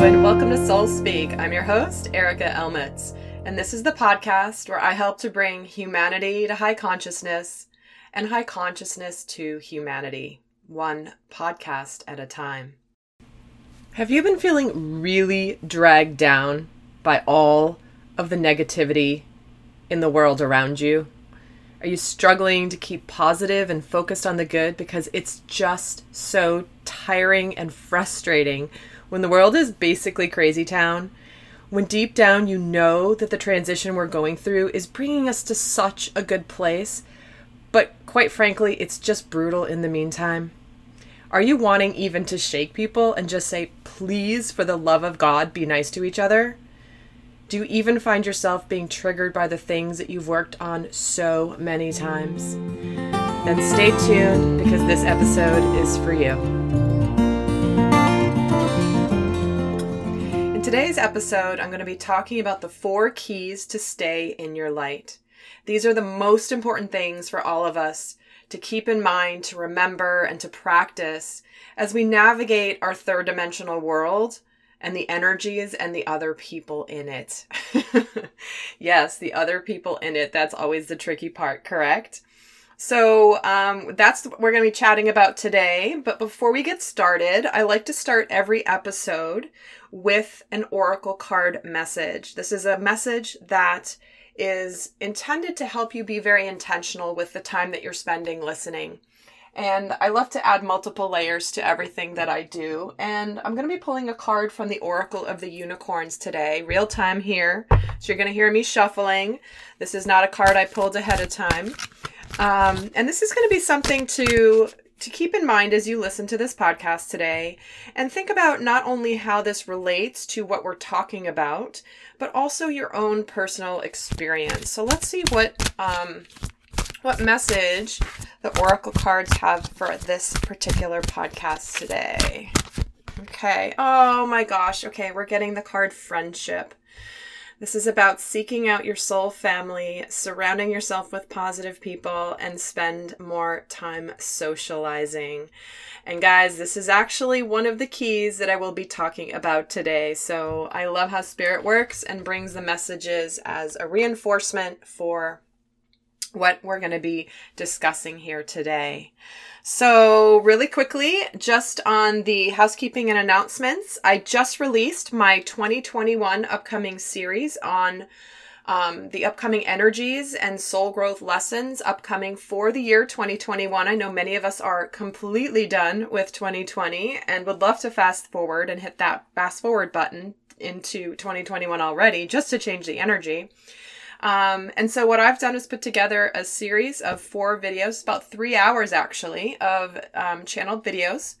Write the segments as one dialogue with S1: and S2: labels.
S1: and welcome to Soul Speak. I'm your host, Erica Elmitz, and this is the podcast where I help to bring humanity to high consciousness and high consciousness to humanity, one podcast at a time. Have you been feeling really dragged down by all of the negativity in the world around you? Are you struggling to keep positive and focused on the good because it's just so tiring and frustrating when the world is basically crazy town? When deep down you know that the transition we're going through is bringing us to such a good place, but quite frankly, it's just brutal in the meantime? Are you wanting even to shake people and just say, please, for the love of God, be nice to each other? Do you even find yourself being triggered by the things that you've worked on so many times? Then stay tuned because this episode is for you. Today's episode, I'm going to be talking about the four keys to stay in your light. These are the most important things for all of us to keep in mind, to remember, and to practice as we navigate our third dimensional world and the energies and the other people in it. yes, the other people in it. That's always the tricky part, correct? So um, that's what we're going to be chatting about today. But before we get started, I like to start every episode with an oracle card message. This is a message that is intended to help you be very intentional with the time that you're spending listening. And I love to add multiple layers to everything that I do. And I'm going to be pulling a card from the Oracle of the Unicorns today, real time here. So you're going to hear me shuffling. This is not a card I pulled ahead of time. Um, and this is going to be something to to keep in mind as you listen to this podcast today and think about not only how this relates to what we're talking about, but also your own personal experience. So let's see what um, what message the oracle cards have for this particular podcast today. Okay. Oh my gosh. Okay, we're getting the card friendship. This is about seeking out your soul family, surrounding yourself with positive people, and spend more time socializing. And guys, this is actually one of the keys that I will be talking about today. So I love how spirit works and brings the messages as a reinforcement for what we're going to be discussing here today. So, really quickly, just on the housekeeping and announcements, I just released my 2021 upcoming series on um, the upcoming energies and soul growth lessons upcoming for the year 2021. I know many of us are completely done with 2020 and would love to fast forward and hit that fast forward button into 2021 already just to change the energy. Um, and so what I've done is put together a series of four videos, about three hours actually, of um, channeled videos,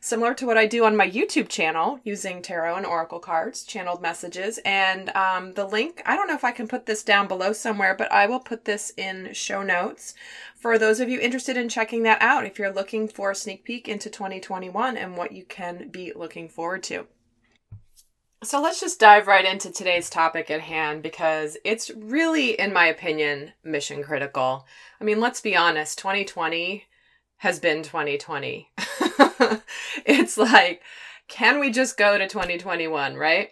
S1: similar to what I do on my YouTube channel using tarot and oracle cards, channeled messages. And um, the link, I don't know if I can put this down below somewhere, but I will put this in show notes for those of you interested in checking that out if you're looking for a sneak peek into 2021 and what you can be looking forward to. So let's just dive right into today's topic at hand because it's really, in my opinion, mission critical. I mean, let's be honest, 2020 has been 2020. it's like, can we just go to 2021, right?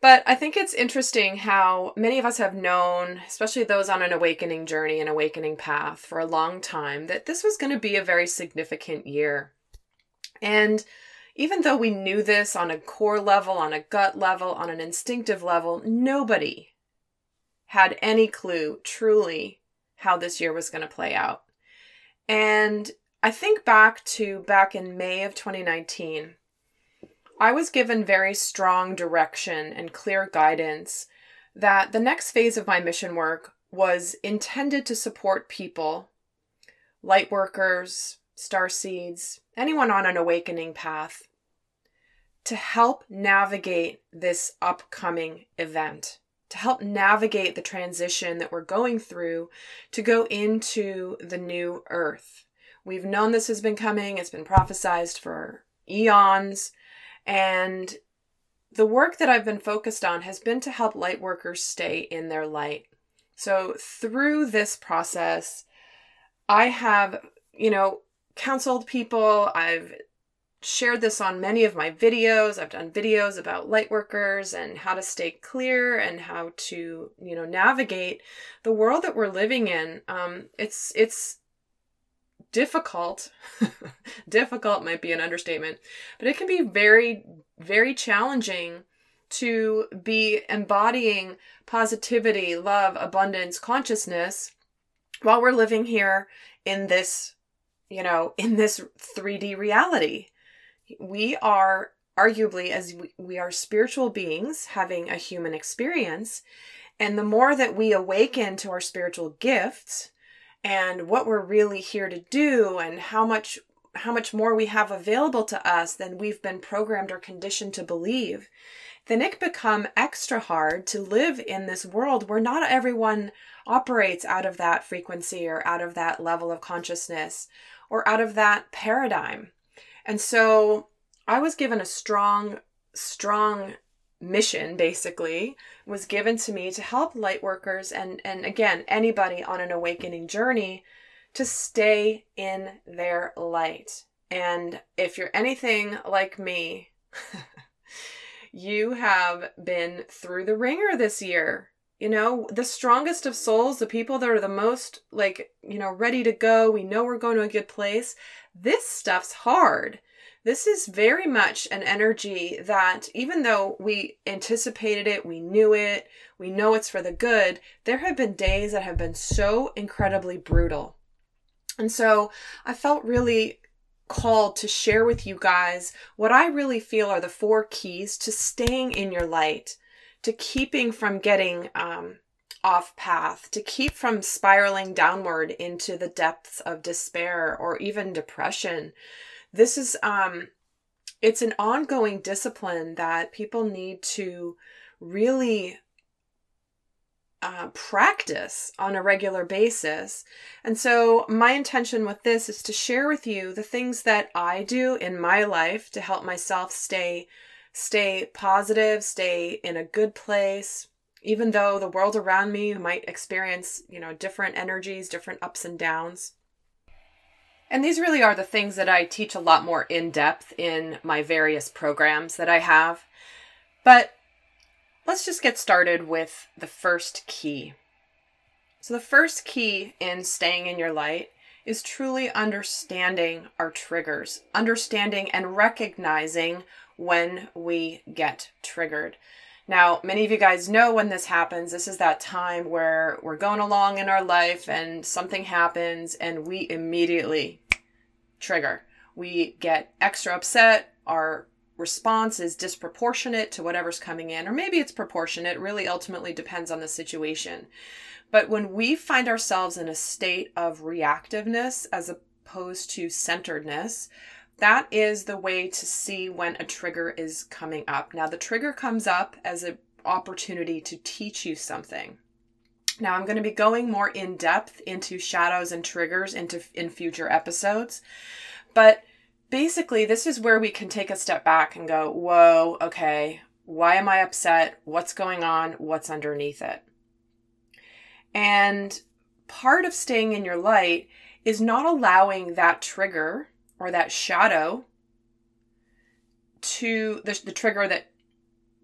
S1: But I think it's interesting how many of us have known, especially those on an awakening journey, an awakening path for a long time, that this was going to be a very significant year. And even though we knew this on a core level, on a gut level, on an instinctive level, nobody had any clue truly how this year was going to play out. And I think back to back in May of 2019, I was given very strong direction and clear guidance that the next phase of my mission work was intended to support people, light workers, star seeds, anyone on an awakening path, to help navigate this upcoming event, to help navigate the transition that we're going through to go into the new earth. We've known this has been coming, it's been prophesized for eons, and the work that I've been focused on has been to help light workers stay in their light. So, through this process, I have, you know, counseled people, I've shared this on many of my videos. I've done videos about light workers and how to stay clear and how to, you know, navigate the world that we're living in. Um, it's it's difficult. difficult might be an understatement, but it can be very very challenging to be embodying positivity, love, abundance, consciousness while we're living here in this, you know, in this 3D reality. We are arguably as we, are spiritual beings having a human experience and the more that we awaken to our spiritual gifts and what we're really here to do and how much how much more we have available to us than we've been programmed or conditioned to believe then it become extra hard to live in this world where not everyone operates out of that frequency or out of that level of consciousness or out of that paradigm and so I was given a strong, strong mission basically was given to me to help light workers and and again anybody on an awakening journey to stay in their light. And if you're anything like me, you have been through the ringer this year. You know, the strongest of souls, the people that are the most like, you know, ready to go, we know we're going to a good place. This stuff's hard. This is very much an energy that, even though we anticipated it, we knew it, we know it's for the good, there have been days that have been so incredibly brutal. And so I felt really called to share with you guys what I really feel are the four keys to staying in your light, to keeping from getting um, off path, to keep from spiraling downward into the depths of despair or even depression this is um it's an ongoing discipline that people need to really uh, practice on a regular basis. And so, my intention with this is to share with you the things that I do in my life to help myself stay stay positive, stay in a good place, even though the world around me might experience, you know, different energies, different ups and downs. And these really are the things that I teach a lot more in depth in my various programs that I have. But let's just get started with the first key. So, the first key in staying in your light is truly understanding our triggers, understanding and recognizing when we get triggered. Now, many of you guys know when this happens. This is that time where we're going along in our life and something happens and we immediately trigger. We get extra upset. Our response is disproportionate to whatever's coming in, or maybe it's proportionate. It really ultimately depends on the situation. But when we find ourselves in a state of reactiveness as opposed to centeredness, that is the way to see when a trigger is coming up. Now, the trigger comes up as an opportunity to teach you something. Now, I'm going to be going more in depth into shadows and triggers into in future episodes. But basically, this is where we can take a step back and go, "Whoa, okay, why am I upset? What's going on? What's underneath it?" And part of staying in your light is not allowing that trigger or that shadow to the, the trigger that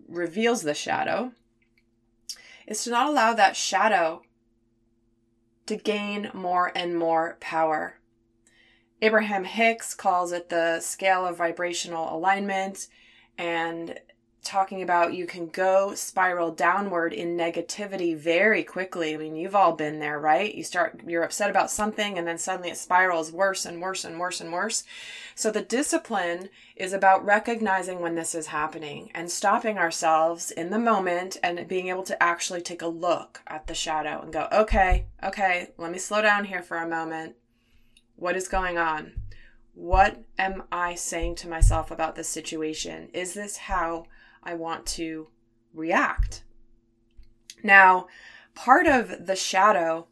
S1: reveals the shadow is to not allow that shadow to gain more and more power. Abraham Hicks calls it the scale of vibrational alignment, and talking about you can go spiral downward in negativity very quickly. I mean, you've all been there, right? You start, you're upset about something and then suddenly it spirals worse and worse and worse and worse. So the discipline is about recognizing when this is happening and stopping ourselves in the moment and being able to actually take a look at the shadow and go, okay, okay, let me slow down here for a moment. What is going on? What am I saying to myself about this situation? Is this how I want to react. Now, part of the shadow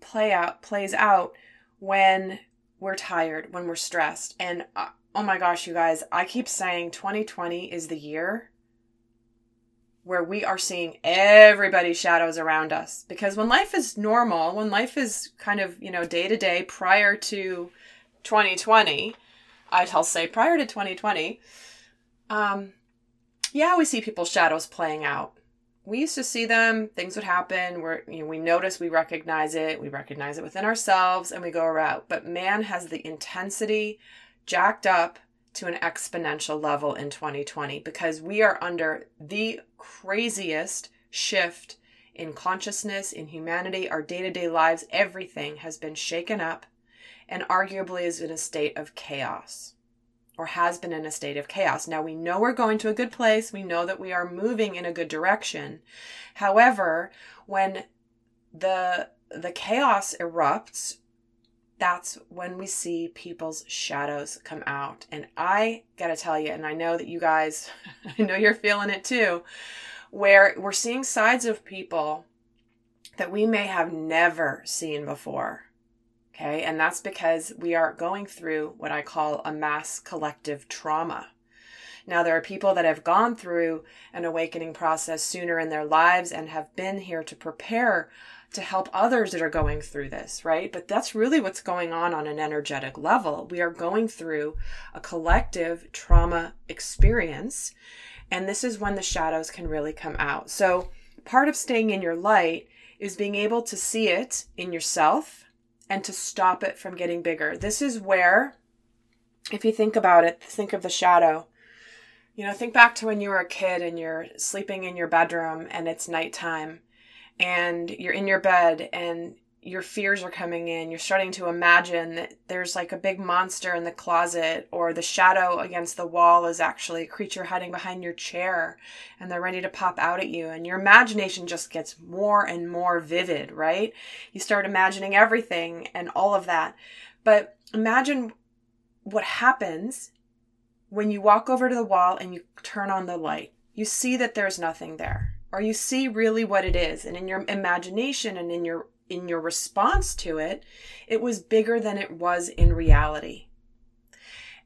S1: play out plays out when we're tired, when we're stressed. And uh, oh my gosh, you guys, I keep saying 2020 is the year where we are seeing everybody's shadows around us because when life is normal, when life is kind of, you know, day to day prior to 2020, I'll say prior to 2020, um, yeah, we see people's shadows playing out. We used to see them, things would happen, where you know, we notice, we recognize it, we recognize it within ourselves, and we go around. But man has the intensity jacked up to an exponential level in 2020 because we are under the craziest shift in consciousness, in humanity, our day to day lives, everything has been shaken up and arguably is in a state of chaos or has been in a state of chaos. Now we know we're going to a good place. We know that we are moving in a good direction. However, when the the chaos erupts, that's when we see people's shadows come out. And I got to tell you, and I know that you guys, I know you're feeling it too, where we're seeing sides of people that we may have never seen before. Okay, and that's because we are going through what I call a mass collective trauma. Now, there are people that have gone through an awakening process sooner in their lives and have been here to prepare to help others that are going through this, right? But that's really what's going on on an energetic level. We are going through a collective trauma experience, and this is when the shadows can really come out. So, part of staying in your light is being able to see it in yourself and to stop it from getting bigger. This is where, if you think about it, think of the shadow. You know, think back to when you were a kid and you're sleeping in your bedroom and it's nighttime and you're in your bed and your fears are coming in. You're starting to imagine that there's like a big monster in the closet, or the shadow against the wall is actually a creature hiding behind your chair and they're ready to pop out at you. And your imagination just gets more and more vivid, right? You start imagining everything and all of that. But imagine what happens when you walk over to the wall and you turn on the light. You see that there's nothing there or you see really what it is and in your imagination and in your in your response to it, it was bigger than it was in reality.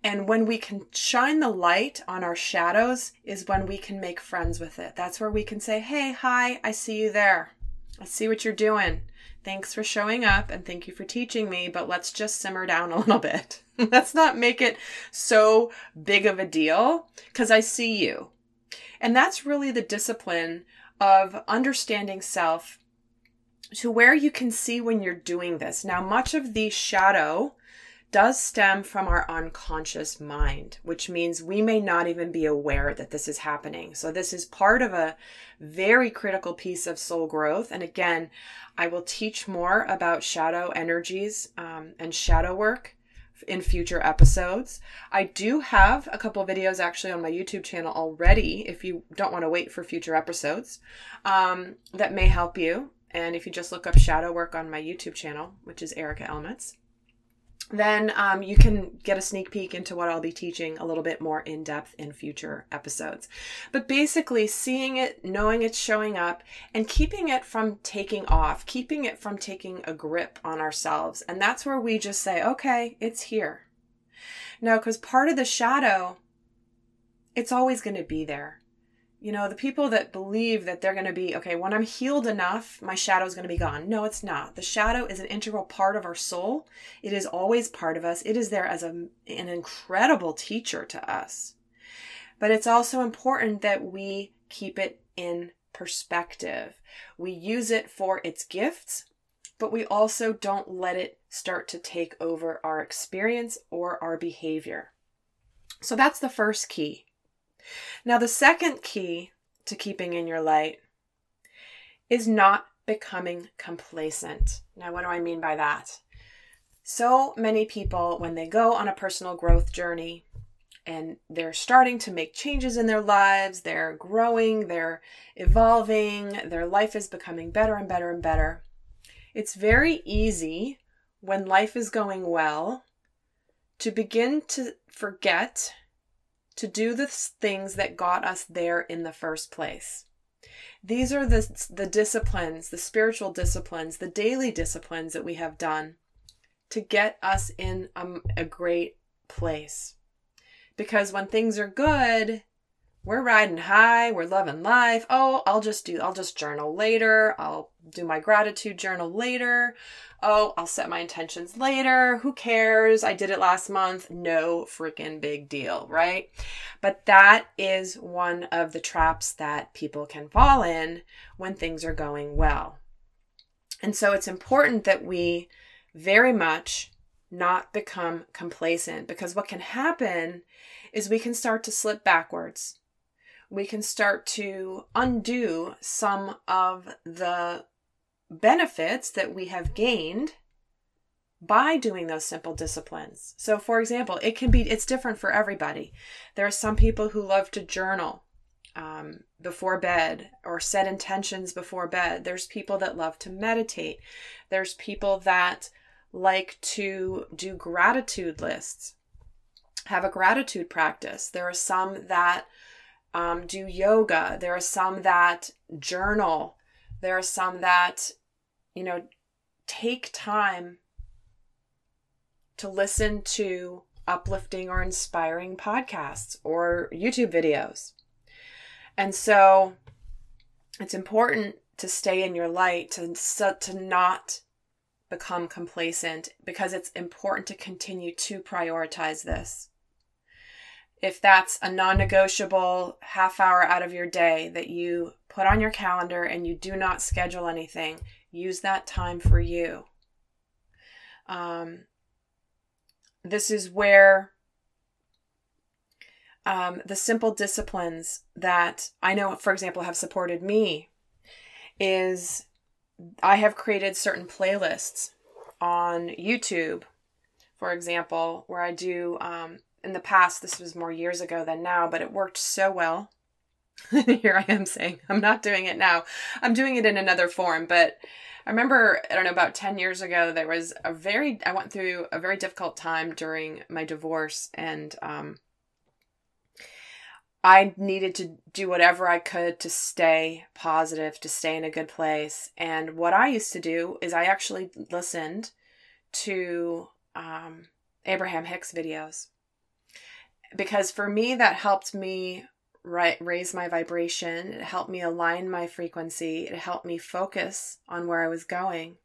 S1: And when we can shine the light on our shadows, is when we can make friends with it. That's where we can say, Hey, hi, I see you there. I see what you're doing. Thanks for showing up and thank you for teaching me, but let's just simmer down a little bit. let's not make it so big of a deal because I see you. And that's really the discipline of understanding self to where you can see when you're doing this. Now, much of the shadow does stem from our unconscious mind, which means we may not even be aware that this is happening. So, this is part of a very critical piece of soul growth. And again, I will teach more about shadow energies um, and shadow work in future episodes. I do have a couple videos actually on my YouTube channel already if you don't want to wait for future episodes um, that may help you. And if you just look up shadow work on my YouTube channel, which is Erica Elmitz, then um, you can get a sneak peek into what I'll be teaching a little bit more in depth in future episodes. But basically, seeing it, knowing it's showing up, and keeping it from taking off, keeping it from taking a grip on ourselves. And that's where we just say, okay, it's here. Now, because part of the shadow, it's always going to be there you know, the people that believe that they're going to be, okay, when I'm healed enough, my shadow is going to be gone. No, it's not. The shadow is an integral part of our soul. It is always part of us. It is there as a, an incredible teacher to us. But it's also important that we keep it in perspective. We use it for its gifts, but we also don't let it start to take over our experience or our behavior. So that's the first key now, the second key to keeping in your light is not becoming complacent. Now, what do I mean by that? So many people, when they go on a personal growth journey and they're starting to make changes in their lives, they're growing, they're evolving, their life is becoming better and better and better. It's very easy when life is going well to begin to forget to do the things that got us there in the first place. These are the, the disciplines, the spiritual disciplines, the daily disciplines that we have done to get us in a, a great place. Because when things are good, we're riding high, we're loving life. Oh, I'll just do, I'll just journal later. I'll do my gratitude journal later. Oh, I'll set my intentions later. Who cares? I did it last month. No freaking big deal, right? But that is one of the traps that people can fall in when things are going well. And so it's important that we very much not become complacent because what can happen is we can start to slip backwards we can start to undo some of the benefits that we have gained by doing those simple disciplines. So for example, it can be it's different for everybody. There are some people who love to journal um, before bed or set intentions before bed. There's people that love to meditate. There's people that like to do gratitude lists, have a gratitude practice. There are some that um, do yoga. There are some that journal. There are some that, you know, take time to listen to uplifting or inspiring podcasts or YouTube videos. And so it's important to stay in your light, to, to not become complacent, because it's important to continue to prioritize this if that's a non negotiable half hour out of your day that you put on your calendar and you do not schedule anything, use that time for you. Um, this is where um, the simple disciplines that I know, for example, have supported me is I have created certain playlists on YouTube, for example, where I do um, in the past, this was more years ago than now, but it worked so well. Here I am saying I'm not doing it now. I'm doing it in another form, but I remember, I don't know, about 10 years ago, there was a very, I went through a very difficult time during my divorce, and um, I needed to do whatever I could to stay positive, to stay in a good place. And what I used to do is I actually listened to um, Abraham Hicks videos because for me that helped me right raise my vibration. It helped me align my frequency. It helped me focus on where i was going.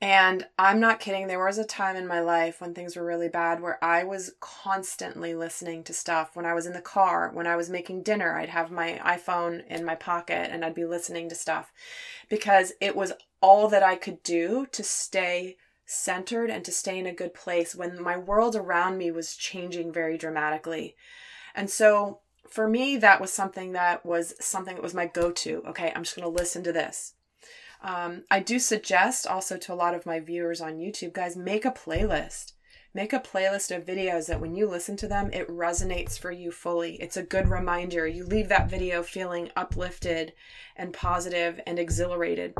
S1: And i'm not kidding there was a time in my life when things were really bad where i was constantly listening to stuff. When i was in the car when i was making dinner i'd have my iphone in my pocket and i'd be listening to stuff because it was all that i could do to stay centered and to stay in a good place when my world around me was changing very dramatically. And so for me, that was something that was something that was my go to. Okay, I'm just going to listen to this. Um, I do suggest also to a lot of my viewers on YouTube, guys, make a playlist. Make a playlist of videos that when you listen to them, it resonates for you fully. It's a good reminder. You leave that video feeling uplifted and positive and exhilarated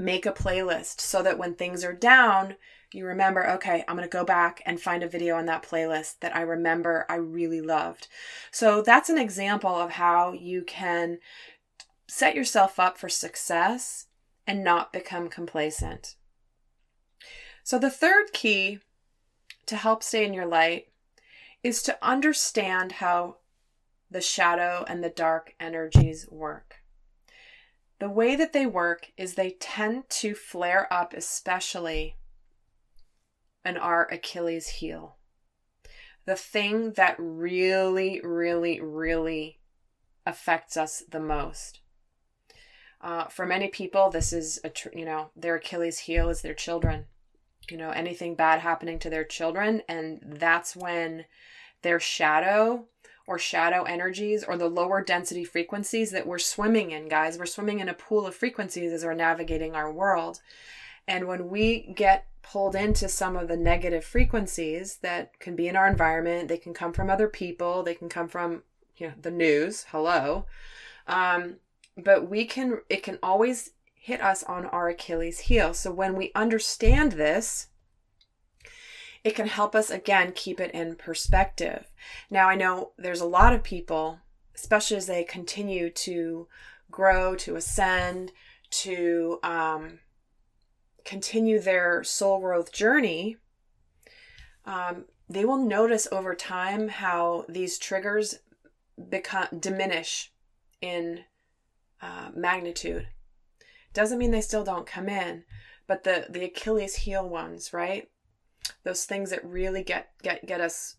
S1: make a playlist so that when things are down, you remember, okay, I'm going to go back and find a video on that playlist that I remember I really loved. So that's an example of how you can set yourself up for success and not become complacent. So the third key to help stay in your light is to understand how the shadow and the dark energies work. The way that they work is they tend to flare up, especially in our Achilles heel. The thing that really, really, really affects us the most. Uh, for many people, this is a tr- you know their Achilles heel is their children. You know anything bad happening to their children, and that's when their shadow or shadow energies or the lower density frequencies that we're swimming in, guys. We're swimming in a pool of frequencies as we're navigating our world. And when we get pulled into some of the negative frequencies that can be in our environment, they can come from other people, they can come from you know the news. Hello. Um, but we can it can always hit us on our Achilles heel. So when we understand this, it can help us again keep it in perspective. Now, I know there's a lot of people, especially as they continue to grow, to ascend, to um, continue their soul growth journey. Um, they will notice over time how these triggers become diminish in uh, magnitude. Doesn't mean they still don't come in, but the the Achilles heel ones, right? Those things that really get get get us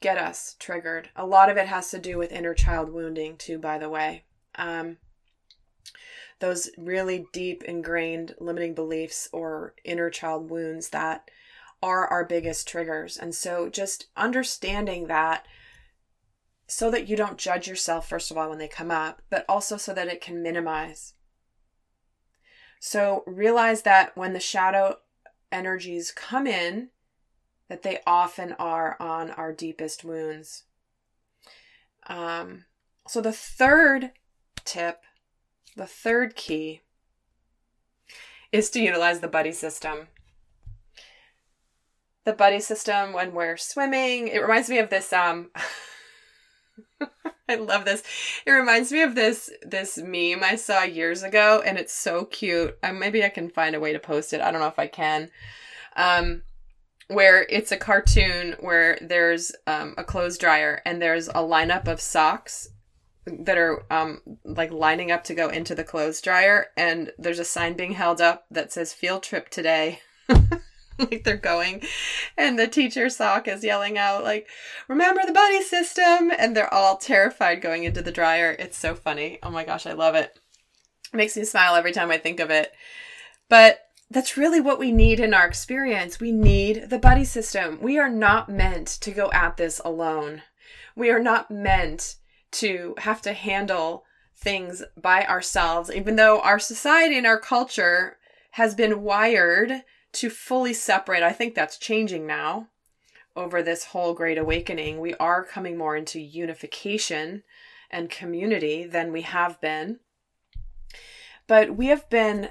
S1: get us triggered. A lot of it has to do with inner child wounding too, by the way. Um, those really deep ingrained limiting beliefs or inner child wounds that are our biggest triggers. And so just understanding that so that you don't judge yourself, first of all, when they come up, but also so that it can minimize. So realize that when the shadow energies come in, that they often are on our deepest wounds. Um, so the third tip, the third key, is to utilize the buddy system. The buddy system when we're swimming, it reminds me of this um I love this. It reminds me of this this meme I saw years ago, and it's so cute. Uh, maybe I can find a way to post it. I don't know if I can. Um, where it's a cartoon where there's um, a clothes dryer and there's a lineup of socks that are um, like lining up to go into the clothes dryer, and there's a sign being held up that says "Field trip today." like they're going and the teacher sock is yelling out like remember the buddy system. And they're all terrified going into the dryer. It's so funny. Oh my gosh i love it. it makes me smile every time i think of it. But that's really what we need in our experience we need the buddy system we are not meant to go at this alone we are not meant to have to handle things by ourselves even though our society and our culture has been wired to fully separate. I think that's changing now over this whole great awakening. We are coming more into unification and community than we have been. But we have been,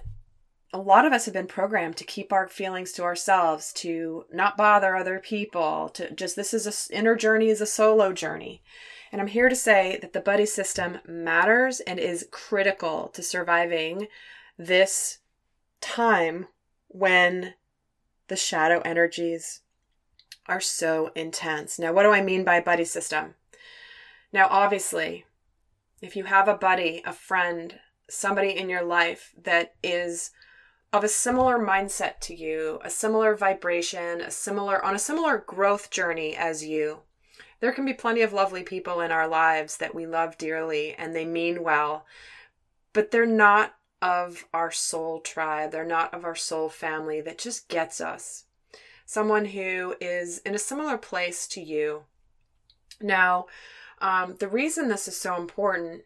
S1: a lot of us have been programmed to keep our feelings to ourselves, to not bother other people, to just this is a inner journey is a solo journey. And I'm here to say that the buddy system matters and is critical to surviving this time when the shadow energies are so intense. Now, what do I mean by buddy system? Now, obviously, if you have a buddy, a friend, somebody in your life that is of a similar mindset to you, a similar vibration, a similar on a similar growth journey as you. There can be plenty of lovely people in our lives that we love dearly and they mean well, but they're not of our soul tribe. They're not of our soul family that just gets us. Someone who is in a similar place to you. Now, um, the reason this is so important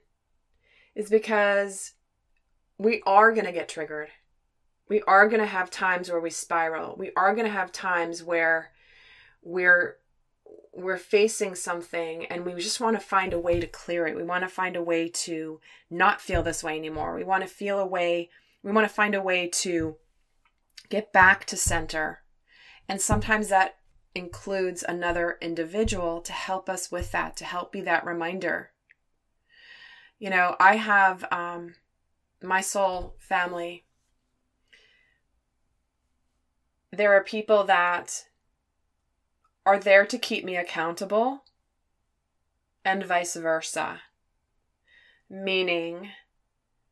S1: is because we are going to get triggered. We are going to have times where we spiral. We are going to have times where we're we're facing something and we just want to find a way to clear it. We want to find a way to not feel this way anymore. We want to feel a way, we want to find a way to get back to center. And sometimes that includes another individual to help us with that, to help be that reminder. You know, I have um, my soul family. There are people that are there to keep me accountable, and vice versa. Meaning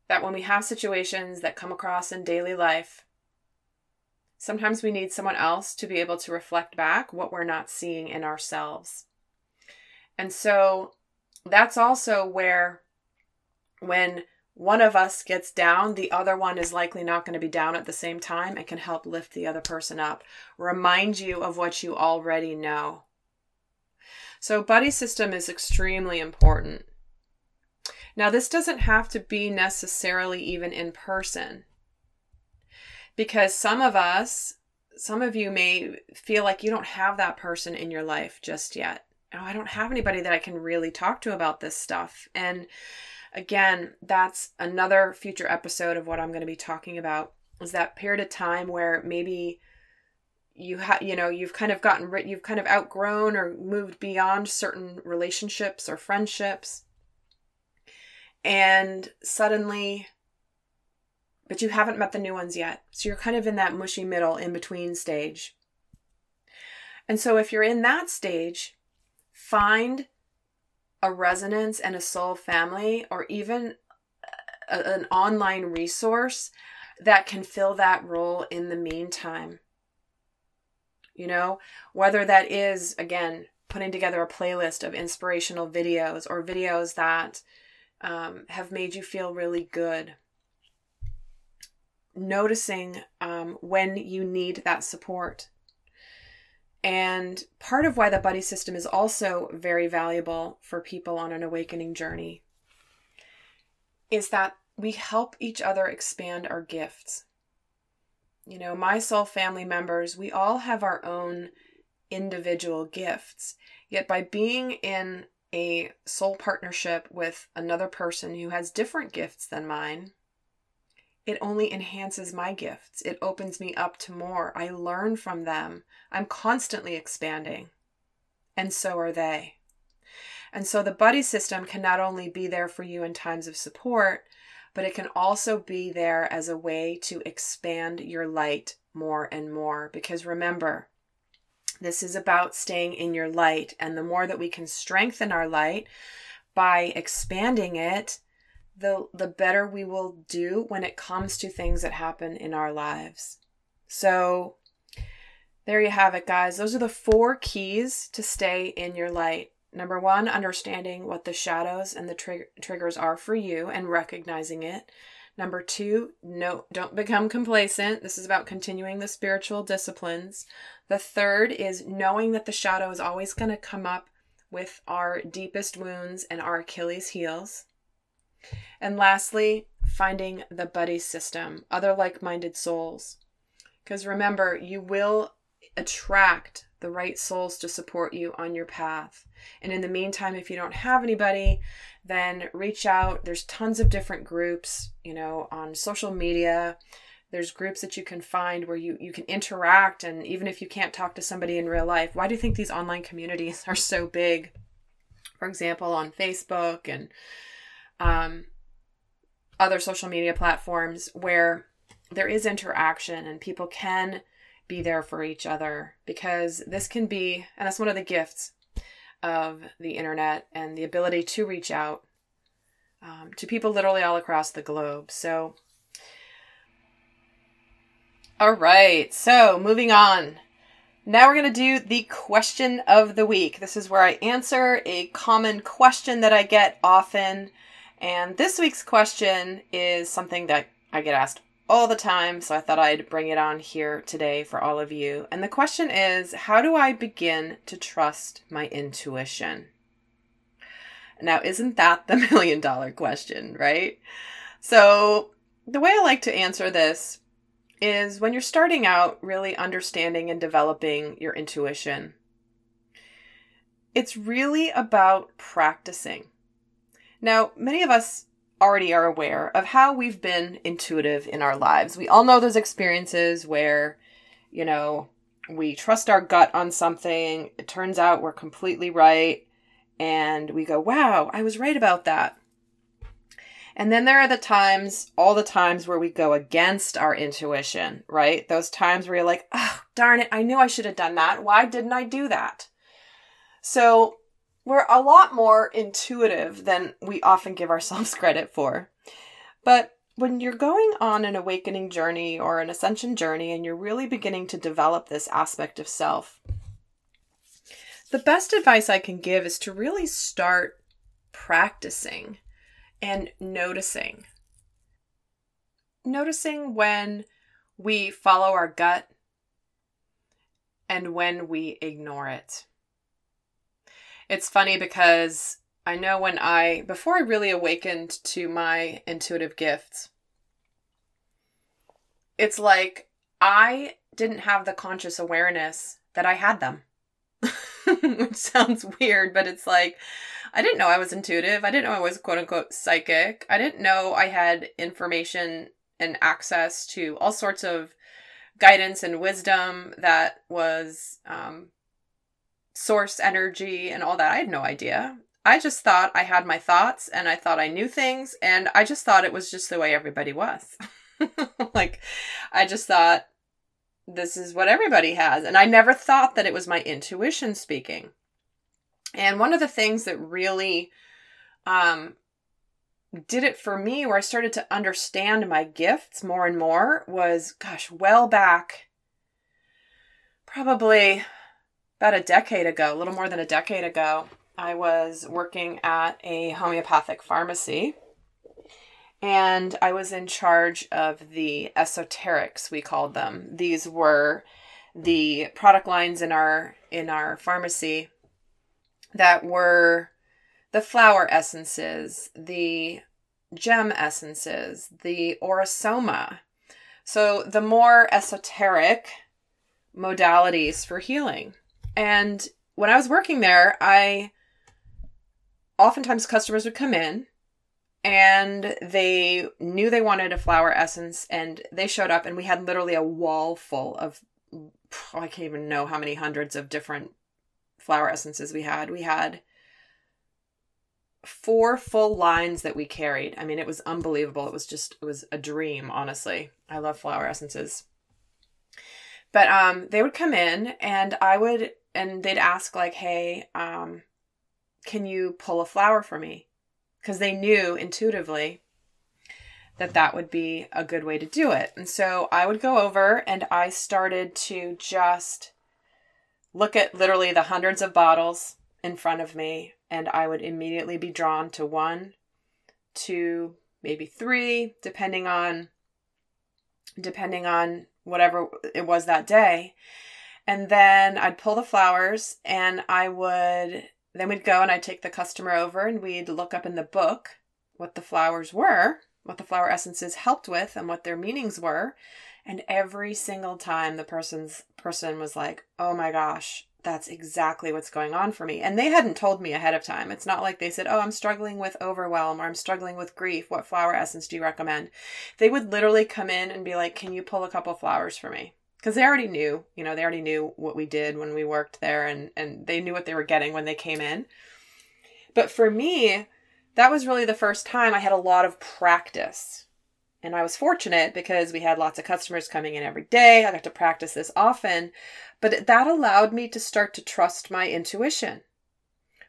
S1: that when we have situations that come across in daily life, sometimes we need someone else to be able to reflect back what we're not seeing in ourselves. And so that's also where, when one of us gets down, the other one is likely not going to be down at the same time and can help lift the other person up. Remind you of what you already know. So, buddy system is extremely important. Now, this doesn't have to be necessarily even in person because some of us, some of you may feel like you don't have that person in your life just yet. Oh, I don't have anybody that I can really talk to about this stuff. And again, that's another future episode of what I'm going to be talking about is that period of time where maybe you have you know you've kind of gotten rid you've kind of outgrown or moved beyond certain relationships or friendships. And suddenly but you haven't met the new ones yet. So you're kind of in that mushy middle in between stage. And so if you're in that stage find a resonance and a soul family or even a, an online resource that can fill that role in the meantime. You know, whether that is, again, putting together a playlist of inspirational videos or videos that um, have made you feel really good. Noticing um, when you need that support. And part of why the buddy system is also very valuable for people on an awakening journey is that we help each other expand our gifts. You know, my soul family members, we all have our own individual gifts. Yet by being in a soul partnership with another person who has different gifts than mine, it only enhances my gifts. It opens me up to more. I learn from them. I'm constantly expanding. And so are they. And so the buddy system can not only be there for you in times of support, but it can also be there as a way to expand your light more and more. Because remember, this is about staying in your light. And the more that we can strengthen our light by expanding it, the, the better we will do when it comes to things that happen in our lives. So, there you have it, guys. Those are the four keys to stay in your light. Number one, understanding what the shadows and the trig- triggers are for you and recognizing it. Number two, no, don't become complacent. This is about continuing the spiritual disciplines. The third is knowing that the shadow is always going to come up with our deepest wounds and our Achilles' heels. And lastly, finding the buddy system, other like minded souls. Because remember, you will attract the right souls to support you on your path. And in the meantime, if you don't have anybody, then reach out. There's tons of different groups, you know, on social media. There's groups that you can find where you, you can interact. And even if you can't talk to somebody in real life, why do you think these online communities are so big? For example, on Facebook and um, other social media platforms where there is interaction and people can be there for each other because this can be, and that's one of the gifts of the internet and the ability to reach out um, to people literally all across the globe. So, all right, so moving on. Now we're going to do the question of the week. This is where I answer a common question that I get often. And this week's question is something that I get asked all the time, so I thought I'd bring it on here today for all of you. And the question is How do I begin to trust my intuition? Now, isn't that the million dollar question, right? So, the way I like to answer this is when you're starting out really understanding and developing your intuition, it's really about practicing. Now, many of us already are aware of how we've been intuitive in our lives. We all know those experiences where, you know, we trust our gut on something, it turns out we're completely right, and we go, wow, I was right about that. And then there are the times, all the times where we go against our intuition, right? Those times where you're like, oh, darn it, I knew I should have done that. Why didn't I do that? So we're a lot more intuitive than we often give ourselves credit for. But when you're going on an awakening journey or an ascension journey and you're really beginning to develop this aspect of self, the best advice I can give is to really start practicing and noticing. Noticing when we follow our gut and when we ignore it. It's funny because I know when I, before I really awakened to my intuitive gifts, it's like I didn't have the conscious awareness that I had them. Which sounds weird, but it's like I didn't know I was intuitive. I didn't know I was quote unquote psychic. I didn't know I had information and access to all sorts of guidance and wisdom that was um, source energy and all that. I had no idea. I just thought I had my thoughts and I thought I knew things and I just thought it was just the way everybody was. like, I just thought this is what everybody has. And I never thought that it was my intuition speaking. And one of the things that really um, did it for me, where I started to understand my gifts more and more, was gosh, well back, probably about a decade ago, a little more than a decade ago. I was working at a homeopathic pharmacy and I was in charge of the esoterics we called them. These were the product lines in our in our pharmacy that were the flower essences, the gem essences, the Aura-Soma. So the more esoteric modalities for healing. And when I was working there, I oftentimes customers would come in and they knew they wanted a flower essence and they showed up and we had literally a wall full of I can't even know how many hundreds of different flower essences we had. We had four full lines that we carried. I mean, it was unbelievable. It was just it was a dream, honestly. I love flower essences. But um they would come in and I would and they'd ask like, "Hey, um can you pull a flower for me? Because they knew intuitively that that would be a good way to do it. And so I would go over and I started to just look at literally the hundreds of bottles in front of me, and I would immediately be drawn to one, two, maybe three, depending on depending on whatever it was that day. And then I'd pull the flowers and I would then we'd go and I'd take the customer over and we'd look up in the book what the flowers were, what the flower essences helped with, and what their meanings were. And every single time the person's person was like, "Oh my gosh, that's exactly what's going on for me." And they hadn't told me ahead of time. It's not like they said, "Oh, I'm struggling with overwhelm or I'm struggling with grief. What flower essence do you recommend?" They would literally come in and be like, "Can you pull a couple flowers for me?" Because they already knew, you know, they already knew what we did when we worked there and and they knew what they were getting when they came in. But for me, that was really the first time I had a lot of practice. And I was fortunate because we had lots of customers coming in every day. I got to practice this often, but that allowed me to start to trust my intuition.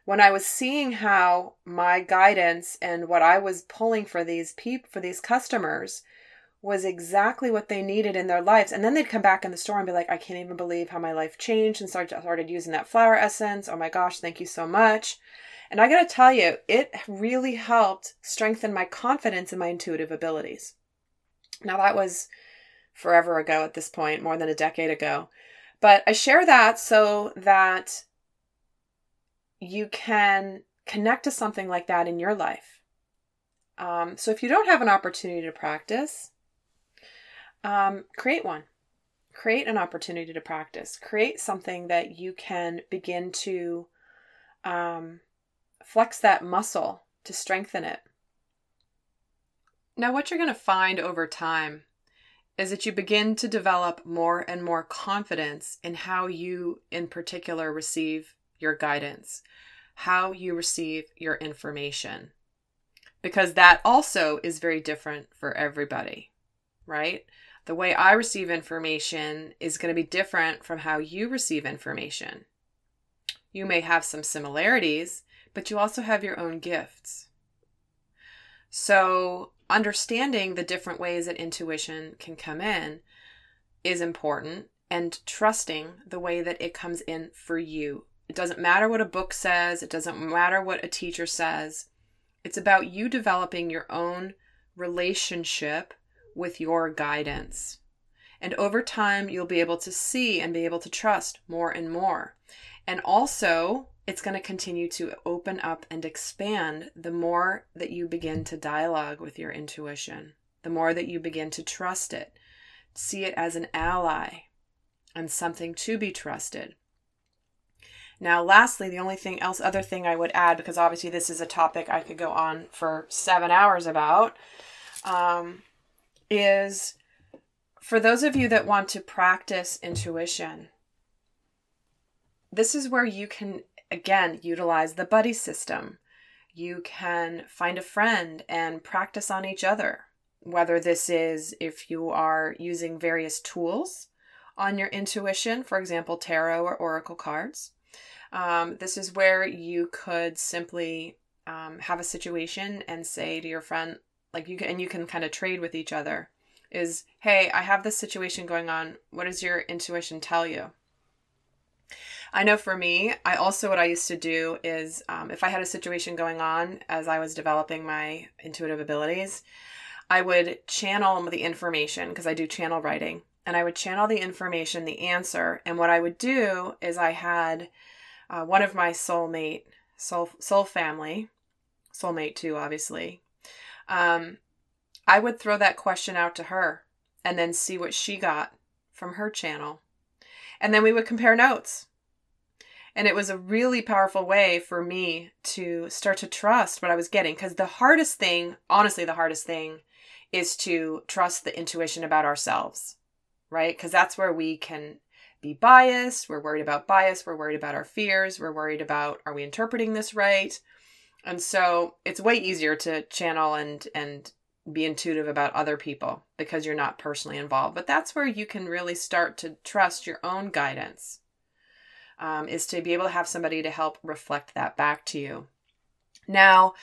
S1: When I was seeing how my guidance and what I was pulling for these people for these customers was exactly what they needed in their lives. And then they'd come back in the store and be like, I can't even believe how my life changed and started, started using that flower essence. Oh my gosh, thank you so much. And I got to tell you, it really helped strengthen my confidence in my intuitive abilities. Now, that was forever ago at this point, more than a decade ago. But I share that so that you can connect to something like that in your life. Um, so if you don't have an opportunity to practice, um, create one. Create an opportunity to practice. Create something that you can begin to um, flex that muscle to strengthen it. Now, what you're going to find over time is that you begin to develop more and more confidence in how you, in particular, receive your guidance, how you receive your information, because that also is very different for everybody, right? the way I receive information is going to be different from how you receive information. You may have some similarities, but you also have your own gifts. So, understanding the different ways that intuition can come in is important and trusting the way that it comes in for you. It doesn't matter what a book says, it doesn't matter what a teacher says. It's about you developing your own relationship with your guidance. And over time, you'll be able to see and be able to trust more and more. And also, it's going to continue to open up and expand the more that you begin to dialogue with your intuition, the more that you begin to trust it, see it as an ally and something to be trusted. Now, lastly, the only thing else, other thing I would add, because obviously this is a topic I could go on for seven hours about, um, is for those of you that want to practice intuition, this is where you can, again, utilize the buddy system. You can find a friend and practice on each other. Whether this is if you are using various tools on your intuition, for example, tarot or oracle cards, Um, this is where you could simply um, have a situation and say to your friend, like you can, and you can kind of trade with each other. Is hey, I have this situation going on. What does your intuition tell you? I know for me, I also what I used to do is um, if I had a situation going on as I was developing my intuitive abilities, I would channel the information because I do channel writing, and I would channel the information, the answer, and what I would do is I had uh, one of my soulmate soul soul family, soulmate too, obviously. Um, I would throw that question out to her and then see what she got from her channel, and then we would compare notes and it was a really powerful way for me to start to trust what I was getting. Because the hardest thing, honestly, the hardest thing is to trust the intuition about ourselves, right? Because that's where we can be biased. We're worried about bias. We're worried about our fears. We're worried about are we interpreting this right? And so it's way easier to channel and and be intuitive about other people because you're not personally involved. But that's where you can really start to trust your own guidance um, is to be able to have somebody to help reflect that back to you. Now,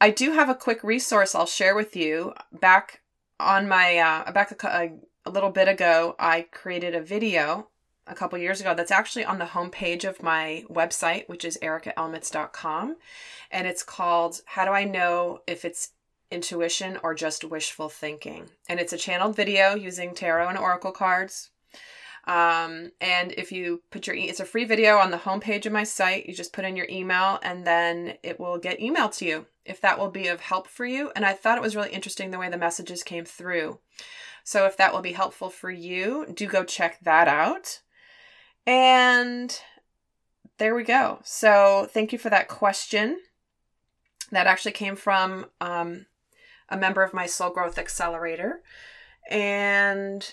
S1: I do have a quick resource I'll share with you. Back on my uh, back a, a little bit ago, I created a video a couple years ago that's actually on the homepage of my website, which is ericaelmitz.com. And it's called How Do I Know If It's Intuition or Just Wishful Thinking? And it's a channeled video using tarot and oracle cards. Um, and if you put your, e- it's a free video on the homepage of my site. You just put in your email and then it will get emailed to you if that will be of help for you. And I thought it was really interesting the way the messages came through. So if that will be helpful for you, do go check that out. And there we go. So thank you for that question. That actually came from um, a member of my Soul Growth Accelerator. And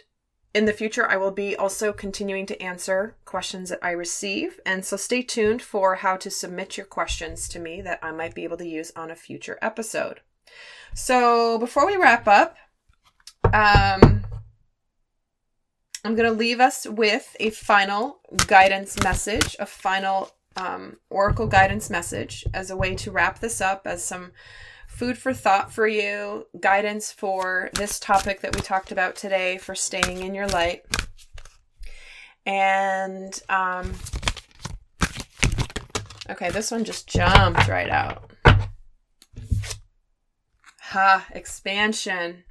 S1: in the future, I will be also continuing to answer questions that I receive. And so stay tuned for how to submit your questions to me that I might be able to use on a future episode. So before we wrap up, um, I'm going to leave us with a final guidance message, a final um, oracle guidance message as a way to wrap this up as some food for thought for you, guidance for this topic that we talked about today for staying in your light. And, um, okay, this one just jumped right out. Ha, expansion.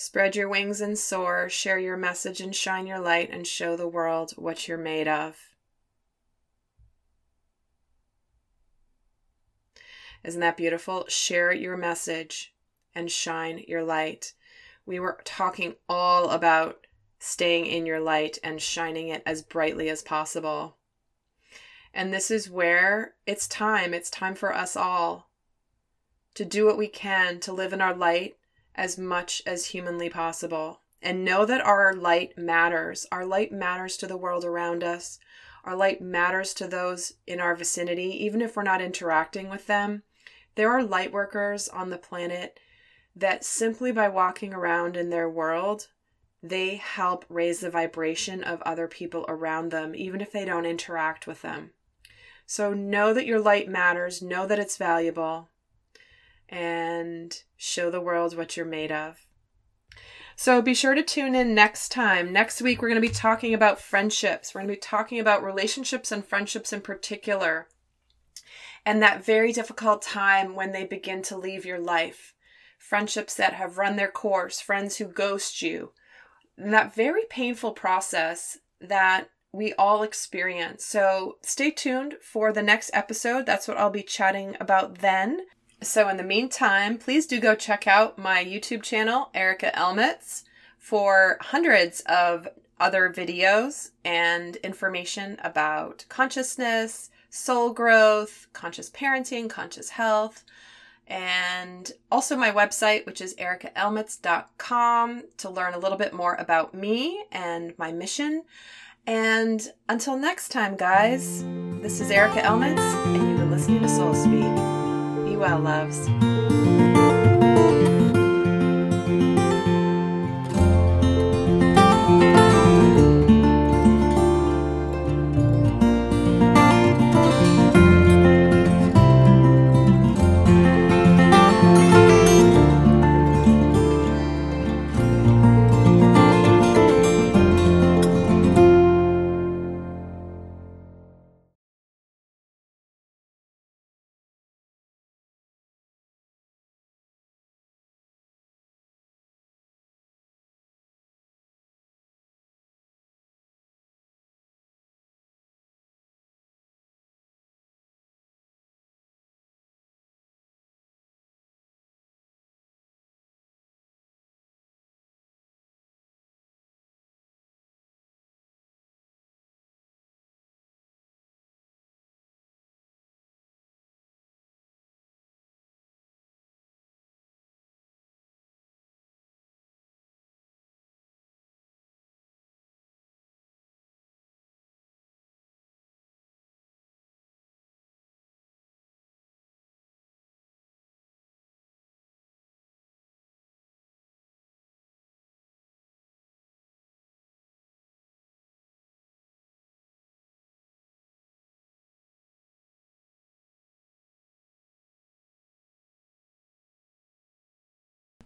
S1: Spread your wings and soar, share your message and shine your light, and show the world what you're made of. Isn't that beautiful? Share your message and shine your light. We were talking all about staying in your light and shining it as brightly as possible. And this is where it's time. It's time for us all to do what we can to live in our light as much as humanly possible. And know that our light matters. Our light matters to the world around us. Our light matters to those in our vicinity, even if we're not interacting with them. There are light workers on the planet that simply by walking around in their world, they help raise the vibration of other people around them, even if they don't interact with them. So know that your light matters, know that it's valuable, and show the world what you're made of. So be sure to tune in next time. Next week, we're going to be talking about friendships. We're going to be talking about relationships and friendships in particular and that very difficult time when they begin to leave your life. Friendships that have run their course, friends who ghost you, and that very painful process that we all experience. So stay tuned for the next episode. That's what I'll be chatting about then. So, in the meantime, please do go check out my YouTube channel, Erica Elmitz, for hundreds of other videos and information about consciousness, soul growth, conscious parenting, conscious health, and also my website, which is ericaelmitz.com, to learn a little bit more about me and my mission. And until next time, guys, this is Erica Elmitz, and you've been listening to Soul Speak. Well, loves.